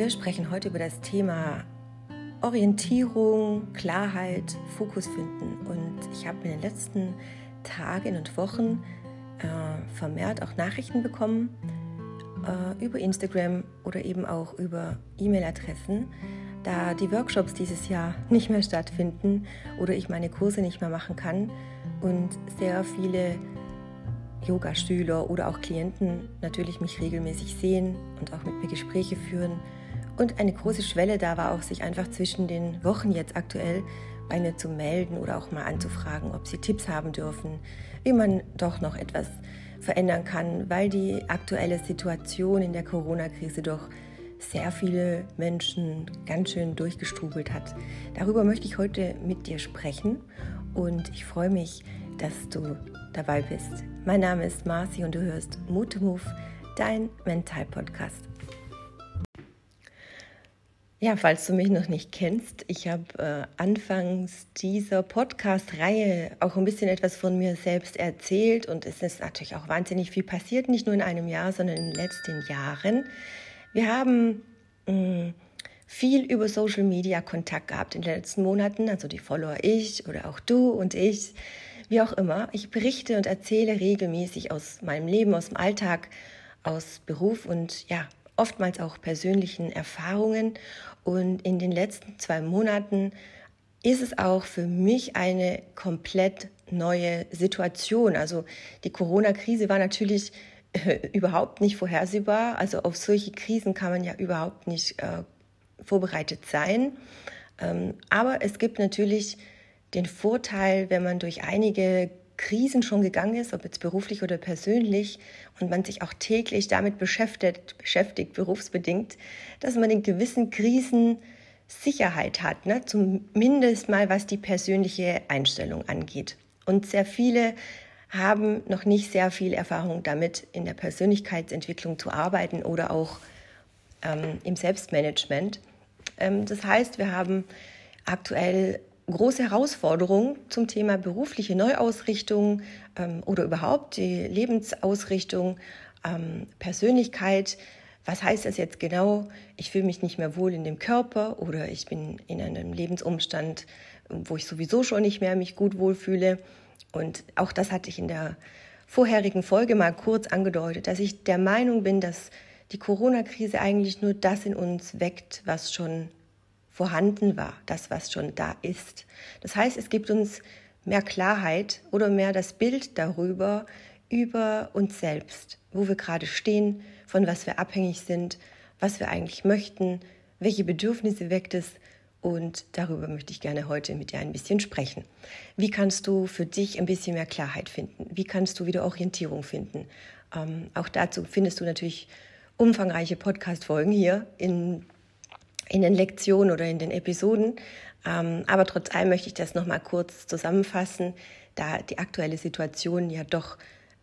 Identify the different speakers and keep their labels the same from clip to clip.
Speaker 1: Wir sprechen heute über das Thema Orientierung, Klarheit, Fokus finden. Und ich habe in den letzten Tagen und Wochen äh, vermehrt auch Nachrichten bekommen äh, über Instagram oder eben auch über E-Mail-Adressen, da die Workshops dieses Jahr nicht mehr stattfinden oder ich meine Kurse nicht mehr machen kann und sehr viele Yoga-Schüler oder auch Klienten natürlich mich regelmäßig sehen und auch mit mir Gespräche führen. Und eine große Schwelle da war auch, sich einfach zwischen den Wochen jetzt aktuell bei mir zu melden oder auch mal anzufragen, ob sie Tipps haben dürfen, wie man doch noch etwas verändern kann, weil die aktuelle Situation in der Corona-Krise doch sehr viele Menschen ganz schön durchgestrubelt hat. Darüber möchte ich heute mit dir sprechen und ich freue mich, dass du dabei bist. Mein Name ist Marci und du hörst Mut Move, dein Mental-Podcast. Ja, falls du mich noch nicht kennst, ich habe äh, anfangs dieser Podcast-Reihe auch ein bisschen etwas von mir selbst erzählt und es ist natürlich auch wahnsinnig viel passiert, nicht nur in einem Jahr, sondern in den letzten Jahren. Wir haben mh, mm, viel über Social Media Kontakt gehabt in den letzten Monaten, also die Follower ich oder auch du und ich, wie auch immer. Ich berichte und erzähle regelmäßig aus meinem Leben, aus dem Alltag, aus Beruf und ja, oftmals auch persönlichen Erfahrungen. Und in den letzten zwei Monaten ist es auch für mich eine komplett neue Situation. Also die Corona-Krise war natürlich äh, überhaupt nicht vorhersehbar. Also auf solche Krisen kann man ja überhaupt nicht äh, vorbereitet sein. Ähm, aber es gibt natürlich den Vorteil, wenn man durch einige Krisen schon gegangen ist, ob jetzt beruflich oder persönlich, und man sich auch täglich damit beschäftigt, beschäftigt berufsbedingt, dass man in gewissen Krisen Sicherheit hat, ne? zumindest mal was die persönliche Einstellung angeht. Und sehr viele haben noch nicht sehr viel Erfahrung damit, in der Persönlichkeitsentwicklung zu arbeiten oder auch ähm, im Selbstmanagement. Ähm, das heißt, wir haben aktuell große Herausforderung zum Thema berufliche Neuausrichtung ähm, oder überhaupt die Lebensausrichtung, ähm, Persönlichkeit. Was heißt das jetzt genau? Ich fühle mich nicht mehr wohl in dem Körper oder ich bin in einem Lebensumstand, wo ich sowieso schon nicht mehr mich gut wohlfühle. Und auch das hatte ich in der vorherigen Folge mal kurz angedeutet, dass ich der Meinung bin, dass die Corona-Krise eigentlich nur das in uns weckt, was schon vorhanden war, das, was schon da ist. Das heißt, es gibt uns mehr Klarheit oder mehr das Bild darüber, über uns selbst, wo wir gerade stehen, von was wir abhängig sind, was wir eigentlich möchten, welche Bedürfnisse weckt es und darüber möchte ich gerne heute mit dir ein bisschen sprechen. Wie kannst du für dich ein bisschen mehr Klarheit finden? Wie kannst du wieder Orientierung finden? Ähm, auch dazu findest du natürlich umfangreiche Podcast-Folgen hier in in den Lektionen oder in den Episoden. Ähm, aber trotz allem möchte ich das nochmal kurz zusammenfassen, da die aktuelle Situation ja doch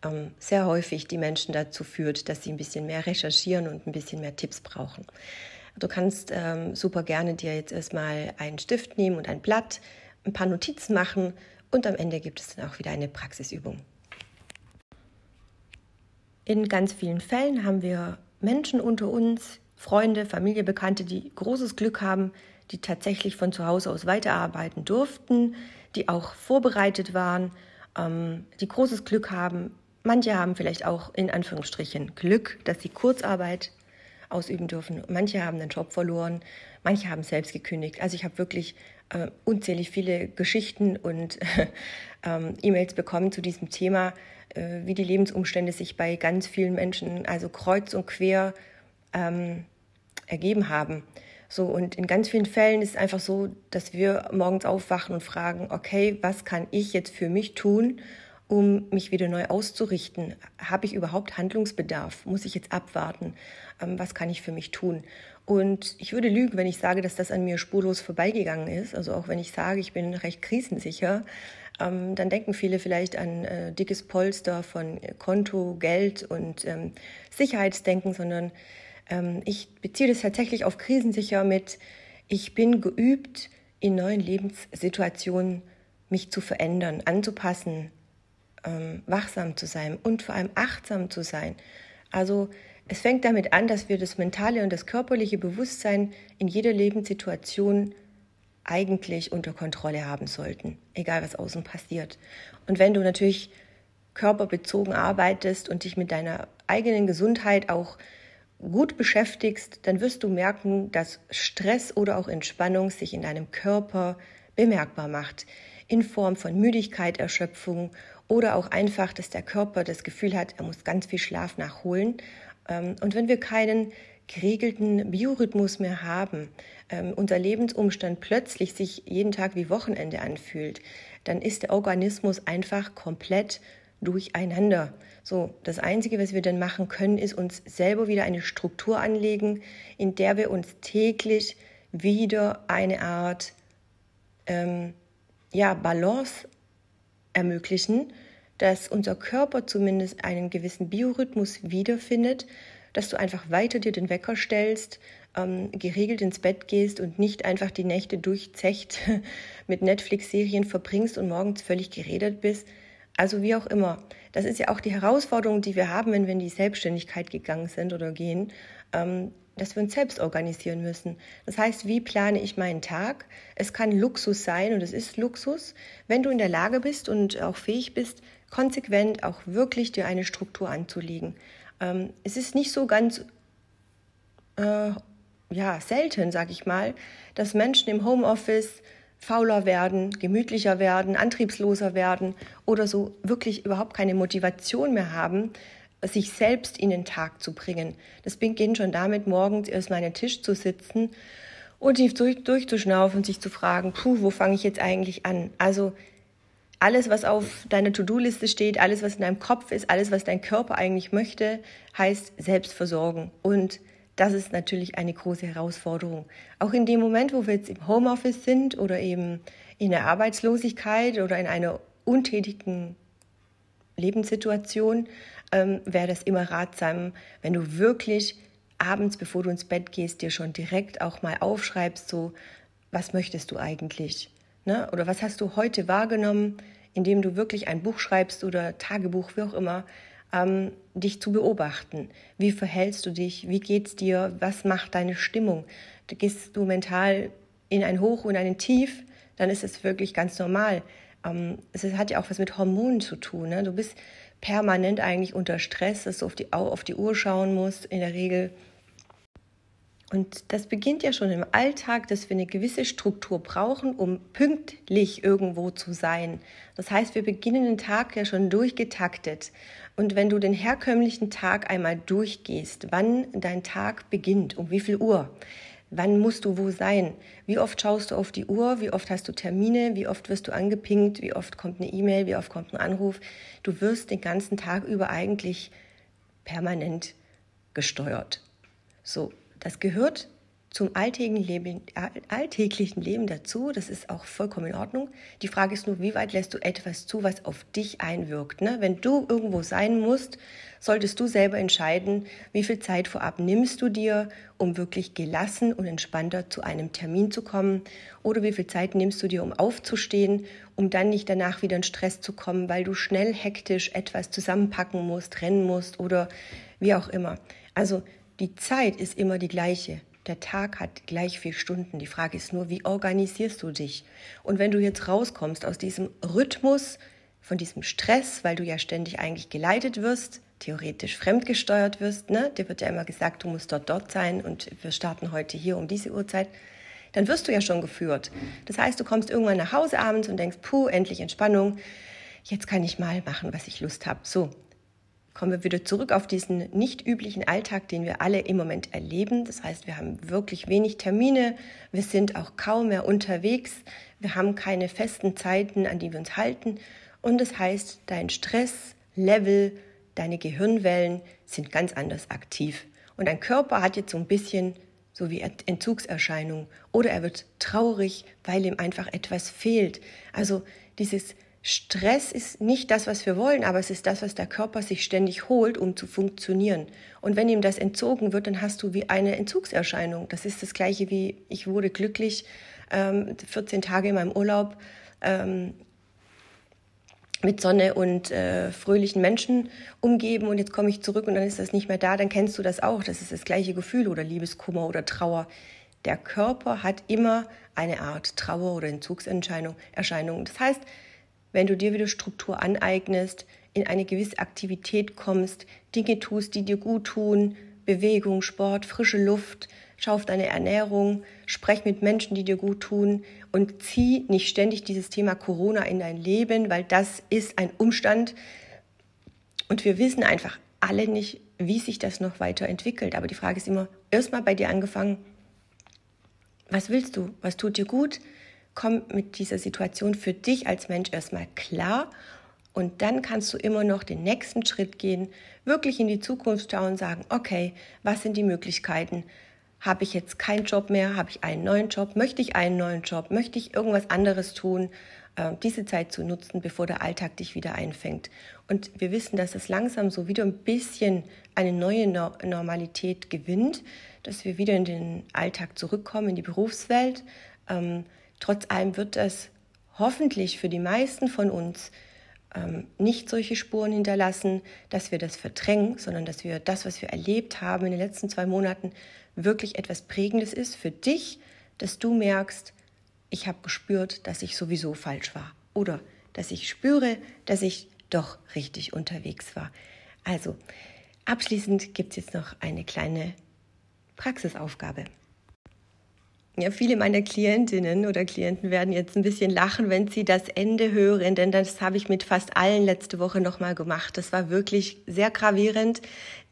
Speaker 1: ähm, sehr häufig die Menschen dazu führt, dass sie ein bisschen mehr recherchieren und ein bisschen mehr Tipps brauchen. Du kannst ähm, super gerne dir jetzt erstmal einen Stift nehmen und ein Blatt, ein paar Notizen machen und am Ende gibt es dann auch wieder eine Praxisübung. In ganz vielen Fällen haben wir Menschen unter uns, Freunde, Familie, Bekannte, die großes Glück haben, die tatsächlich von zu Hause aus weiterarbeiten durften, die auch vorbereitet waren, ähm, die großes Glück haben. Manche haben vielleicht auch in Anführungsstrichen Glück, dass sie Kurzarbeit ausüben dürfen. Manche haben den Job verloren, manche haben selbst gekündigt. Also ich habe wirklich äh, unzählig viele Geschichten und äh, E-Mails bekommen zu diesem Thema, äh, wie die Lebensumstände sich bei ganz vielen Menschen, also kreuz und quer, ähm, ergeben haben. So, und in ganz vielen Fällen ist es einfach so, dass wir morgens aufwachen und fragen, okay, was kann ich jetzt für mich tun, um mich wieder neu auszurichten? Habe ich überhaupt Handlungsbedarf? Muss ich jetzt abwarten? Ähm, was kann ich für mich tun? Und ich würde lügen, wenn ich sage, dass das an mir spurlos vorbeigegangen ist. Also auch wenn ich sage, ich bin recht krisensicher, ähm, dann denken viele vielleicht an äh, dickes Polster von Konto, Geld und ähm, Sicherheitsdenken, sondern ähm, ich beziehe das tatsächlich auf krisensicher mit, ich bin geübt, in neuen Lebenssituationen mich zu verändern, anzupassen, ähm, wachsam zu sein und vor allem achtsam zu sein. Also Es fängt damit an, dass wir das mentale und das körperliche Bewusstsein in jeder Lebenssituation eigentlich unter Kontrolle haben sollten, egal was außen passiert. Und wenn du natürlich körperbezogen arbeitest und dich mit deiner eigenen Gesundheit auch gut beschäftigst, dann wirst du merken, dass Stress oder auch Entspannung sich in deinem Körper bemerkbar macht, in Form von Müdigkeit, Erschöpfung oder auch einfach, dass der Körper das Gefühl hat, er muss ganz viel Schlaf nachholen. Ähm, und wenn wir keinen geregelten Biorhythmus mehr haben, ähm, unser Lebensumstand plötzlich sich jeden Tag wie Wochenende anfühlt, dann ist der Organismus einfach komplett durcheinander. So, das Einzige, was wir dann machen können, ist uns selber wieder eine Struktur anlegen, in der wir uns täglich wieder eine Art ähm, ja, Balance ermöglichen, dass unser Körper zumindest einen gewissen Biorhythmus wiederfindet, dass du einfach weiter dir den Wecker stellst, ähm, geregelt ins Bett gehst und nicht einfach die Nächte durchzecht mit Netflix-Serien verbringst und morgens völlig geredet bist. Also wie auch immer. Das ist ja auch die Herausforderung, die wir haben, wenn wir in die Selbstständigkeit gegangen sind oder gehen, ähm, dass wir uns selbst organisieren müssen. Das heißt, wie plane ich meinen Tag? Es kann Luxus sein und es ist Luxus, wenn du in der Lage bist und auch fähig bist, konsequent auch wirklich dir eine Struktur anzulegen. Ähm, es ist nicht so ganz äh, ja, selten, sag ich mal, dass Menschen im Homeoffice fauler werden, gemütlicher werden, antriebsloser werden oder so wirklich überhaupt keine Motivation mehr haben, sich selbst in den Tag zu bringen. Das beginnt schon damit, morgens erstmal an den Tisch zu sitzen und tief durch, durchzuschnaufen und sich zu fragen, puh, wo fange ich jetzt eigentlich an? Also alles, was auf deiner To-Do-Liste steht, alles, was in deinem Kopf ist, alles, was dein Körper eigentlich möchte, heißt Selbstversorgung. Und das ist natürlich eine große Herausforderung. Auch in dem Moment, wo wir jetzt im Homeoffice sind oder eben in der Arbeitslosigkeit oder in einer untätigen Lebenssituation, ähm, wäre das immer ratsam, wenn du wirklich abends, bevor du ins Bett gehst, dir schon direkt auch mal aufschreibst, so, was möchtest du eigentlich? Ne? Oder was hast du heute wahrgenommen, indem du wirklich ein Buch schreibst oder Tagebuch, wie auch immer, ähm, dich zu beobachten. Wie verhältst du dich? Wie geht's dir? Was macht deine Stimmung? Gehst du mental in ein Hoch und ein Tief, dann ist es wirklich ganz normal. Ähm, es hat ja auch was mit Hormonen zu tun. Ne? Du bist permanent eigentlich unter Stress, dass du auf die, auf die Uhr schauen musst, in der Regel und das beginnt ja schon im Alltag, dass wir eine gewisse Struktur brauchen, um pünktlich irgendwo zu sein. Das heißt, wir beginnen den Tag ja schon durchgetaktet. Und wenn du den herkömmlichen Tag einmal durchgehst, wann dein Tag beginnt, um wie viel Uhr, wann musst du wo sein, wie oft schaust du auf die Uhr, wie oft hast du Termine, wie oft wirst du angepinkt, wie oft kommt eine E-Mail, wie oft kommt ein Anruf, du wirst den ganzen Tag über eigentlich permanent gesteuert. So, das gehört zum alltäglichen Leben, alltäglichen Leben dazu. Das ist auch vollkommen in Ordnung. Die Frage ist nur, wie weit lässt du etwas zu, was auf dich einwirkt. Ne? Wenn du irgendwo sein musst, solltest du selber entscheiden, wie viel Zeit vorab nimmst du dir, um wirklich gelassen und entspannter zu einem Termin zu kommen. Oder wie viel Zeit nimmst du dir, um aufzustehen, um dann nicht danach wieder in Stress zu kommen, weil du schnell hektisch etwas zusammenpacken musst, rennen musst oder wie auch immer. Also die Zeit ist immer die gleiche. Der Tag hat gleich vier Stunden. Die Frage ist nur, wie organisierst du dich? Und wenn du jetzt rauskommst aus diesem Rhythmus, von diesem Stress, weil du ja ständig eigentlich geleitet wirst, theoretisch fremdgesteuert wirst, ne? dir wird ja immer gesagt, du musst dort, dort sein und wir starten heute hier um diese Uhrzeit, dann wirst du ja schon geführt. Das heißt, du kommst irgendwann nach Hause abends und denkst, puh, endlich Entspannung, jetzt kann ich mal machen, was ich Lust habe. So, kommen wir wieder zurück auf diesen nicht üblichen Alltag, den wir alle im Moment erleben. Das heißt, wir haben wirklich wenig Termine, wir sind auch kaum mehr unterwegs, wir haben keine festen Zeiten, an die wir uns halten. Und das heißt, dein Stresslevel, deine Gehirnwellen sind ganz anders aktiv. Und dein Körper hat jetzt so ein bisschen so wie Entzugserscheinung oder er wird traurig, weil ihm einfach etwas fehlt. Also dieses Stress ist nicht das, was wir wollen, aber es ist das, was der Körper sich ständig holt, um zu funktionieren. Und wenn ihm das entzogen wird, dann hast du wie eine Entzugserscheinung. Das ist das gleiche wie ich wurde glücklich, ähm, 14 Tage in meinem Urlaub. Ähm, mit Sonne und äh, fröhlichen Menschen umgeben und jetzt komme ich zurück und dann ist das nicht mehr da, dann kennst du das auch. Das ist das gleiche Gefühl oder Liebeskummer oder Trauer. Der Körper hat immer eine Art Trauer oder Entzugserscheinung. Das heißt, wenn du dir wieder Struktur aneignest, in eine gewisse Aktivität kommst, Dinge tust, die dir gut tun, Bewegung, Sport, frische Luft, schau auf deine Ernährung, sprech mit Menschen, die dir gut tun und zieh nicht ständig dieses Thema Corona in dein Leben, weil das ist ein Umstand und wir wissen einfach alle nicht, wie sich das noch weiterentwickelt. Aber die Frage ist immer, erstmal bei dir angefangen, was willst du? Was tut dir gut? Komm mit dieser Situation für dich als Mensch erstmal klar und dann kannst du immer noch den nächsten Schritt gehen, wirklich in die Zukunft schauen sagen, okay, was sind die Möglichkeiten? Habe ich jetzt keinen Job mehr? Habe ich einen neuen Job? Möchte ich einen neuen Job? Möchte ich irgendwas anderes tun? Äh, diese Zeit zu nutzen, bevor der Alltag dich wieder einfängt. Und wir wissen, dass es langsam so wieder ein bisschen eine neue Normalität gewinnt, dass wir wieder in den Alltag zurückkommen, in die Berufswelt. Ähm, trotz allem wird es hoffentlich für die meisten von uns ähm, nicht solche Spuren hinterlassen, dass wir das verdrängen, sondern dass wir das, was wir erlebt haben in den letzten zwei Monaten, wirklich etwas Prägendes ist für dich, dass du merkst, ich habe gespürt, dass ich sowieso falsch war oder dass ich spüre, dass ich doch richtig unterwegs war. Also, abschließend gibt es jetzt noch eine kleine Praxisaufgabe. Ja, viele meiner Klientinnen oder Klienten werden jetzt ein bisschen lachen, wenn sie das Ende hören, denn das habe ich mit fast allen letzte Woche nochmal gemacht. Das war wirklich sehr gravierend,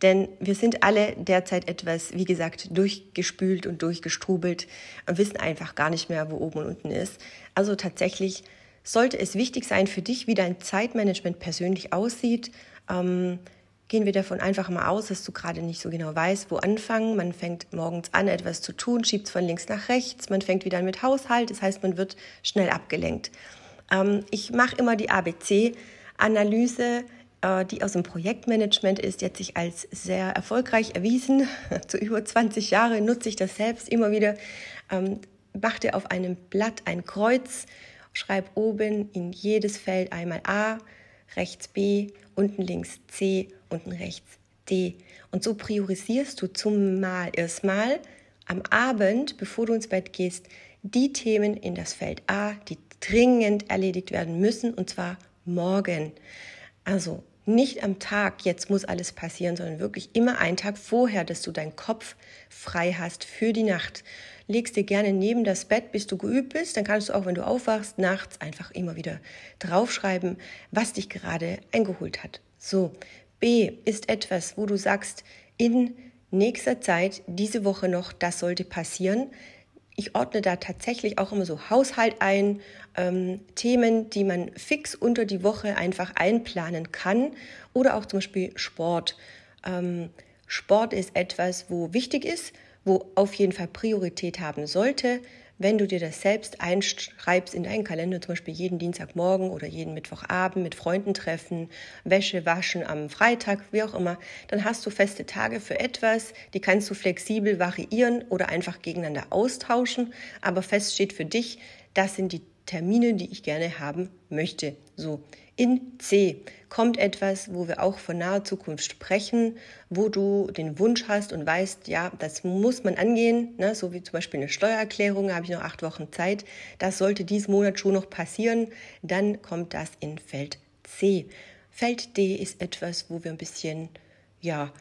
Speaker 1: denn wir sind alle derzeit etwas, wie gesagt, durchgespült und durchgestrubelt und wissen einfach gar nicht mehr, wo oben und unten ist. Also tatsächlich sollte es wichtig sein für dich, wie dein Zeitmanagement persönlich aussieht. Ähm, gehen wir davon einfach mal aus, dass du gerade nicht so genau weißt, wo anfangen. Man fängt morgens an, etwas zu tun, schiebt es von links nach rechts, man fängt wieder an mit Haushalt, das heißt, man wird schnell abgelenkt. Ähm, ich mache immer die ABC-Analyse, äh, die aus dem Projektmanagement ist, hat sich als sehr erfolgreich erwiesen. Zu über 20 Jahren nutze ich das selbst immer wieder. Ähm, mach dir auf einem Blatt ein Kreuz, schreib oben in jedes Feld einmal A, rechts B, unten links C, unten rechts D. Und so priorisierst du zumal erstmal am Abend, bevor du ins Bett gehst, die Themen in das Feld A, die dringend erledigt werden müssen, und zwar morgen. Also nicht am Tag, jetzt muss alles passieren, sondern wirklich immer einen Tag vorher, dass du deinen Kopf frei hast für die Nacht. Legst dir gerne neben das Bett, bis du geübt bist. Dann kannst du auch, wenn du aufwachst, nachts einfach immer wieder draufschreiben, was dich gerade eingeholt hat. So, B ist etwas, wo du sagst, in nächster Zeit, diese Woche noch, das sollte passieren. Ich ordne da tatsächlich auch immer so Haushalt ein, ähm, Themen, die man fix unter die Woche einfach einplanen kann oder auch zum Beispiel Sport. Ähm, Sport ist etwas, wo wichtig ist, wo auf jeden Fall Priorität haben sollte. Wenn du dir das selbst einschreibst in deinen Kalender, zum Beispiel jeden Dienstagmorgen oder jeden Mittwochabend mit Freunden treffen, Wäsche waschen am Freitag, wie auch immer, dann hast du feste Tage für etwas, die kannst du flexibel variieren oder einfach gegeneinander austauschen. Aber fest steht für dich, das sind die Termine, die ich gerne haben möchte. So, in C kommt etwas, wo wir auch von naher Zukunft sprechen, wo du den Wunsch hast und weißt, ja, das muss man angehen, ne? so wie zum Beispiel eine Steuererklärung, da habe ich noch acht Wochen Zeit. Das sollte diesen Monat schon noch passieren. Dann kommt das in Feld C. Feld D ist etwas, wo wir ein bisschen, ja,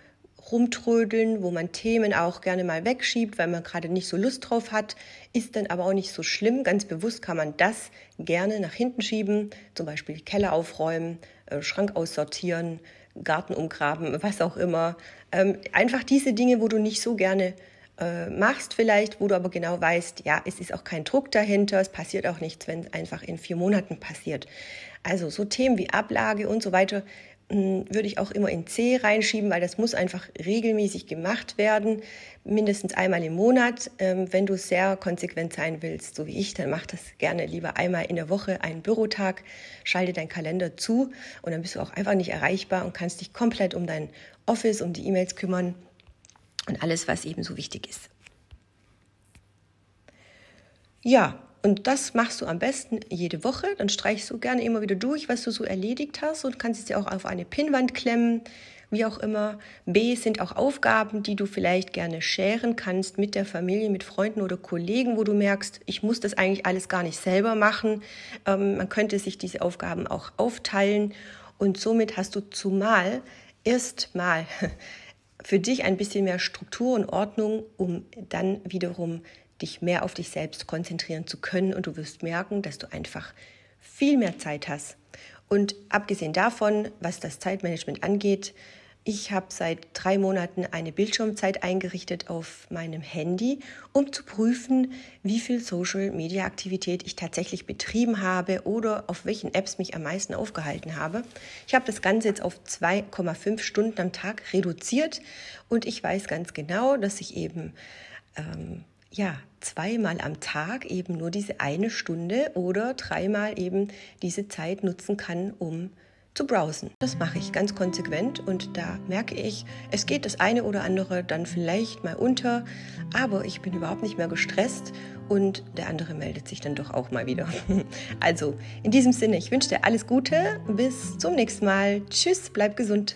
Speaker 1: rumtrödeln, wo man Themen auch gerne mal wegschiebt, weil man gerade nicht so Lust drauf hat, ist dann aber auch nicht so schlimm. Ganz bewusst kann man das gerne nach hinten schieben, zum Beispiel Keller aufräumen, äh, Schrank aussortieren, Garten umgraben, was auch immer. Ähm, einfach diese Dinge, wo du nicht so gerne äh, machst vielleicht, wo du aber genau weißt, ja, es ist auch kein Druck dahinter, es passiert auch nichts, wenn es einfach in vier Monaten passiert. Also so Themen wie Ablage und so weiter würde ich auch immer in C reinschieben, weil das muss einfach regelmäßig gemacht werden, mindestens einmal im Monat. Ähm, wenn du sehr konsequent sein willst, so wie ich, dann mach das gerne lieber einmal in der Woche, einen Bürotag, schalte deinen Kalender zu und dann bist du auch einfach nicht erreichbar und kannst dich komplett um dein Office, um die E-Mails kümmern und alles, was eben so wichtig ist. Ja, Und das machst du am besten jede Woche. Dann streichst du gerne immer wieder durch, was du so erledigt hast und kannst es dir auch auf eine Pinnwand klemmen, wie auch immer. B sind auch Aufgaben, die du vielleicht gerne scheren kannst mit der Familie, mit Freunden oder Kollegen, wo du merkst, ich muss das eigentlich alles gar nicht selber machen. Ähm, man könnte sich diese Aufgaben auch aufteilen und somit hast du zumal erstmal für dich ein bisschen mehr Struktur und Ordnung, um dann wiederum dich mehr auf dich selbst konzentrieren zu können und du wirst merken, dass du einfach viel mehr Zeit hast. Und abgesehen davon, was das Zeitmanagement angeht, ich habe seit drei Monaten eine Bildschirmzeit eingerichtet auf meinem Handy, um zu prüfen, wie viel Social-Media-Aktivität ich tatsächlich betrieben habe oder auf welchen Apps mich am meisten aufgehalten habe. Ich habe das Ganze jetzt auf 2,5 Stunden am Tag reduziert und ich weiß ganz genau, dass ich eben ähm, ja, zweimal am Tag eben nur diese eine Stunde oder dreimal eben diese Zeit nutzen kann, um zu browsen. Das mache ich ganz konsequent und da merke ich, es geht das eine oder andere dann vielleicht mal unter, aber ich bin überhaupt nicht mehr gestresst und der andere meldet sich dann doch auch mal wieder. Also in diesem Sinne, ich wünsche dir alles Gute, bis zum nächsten Mal. Tschüss, bleib gesund.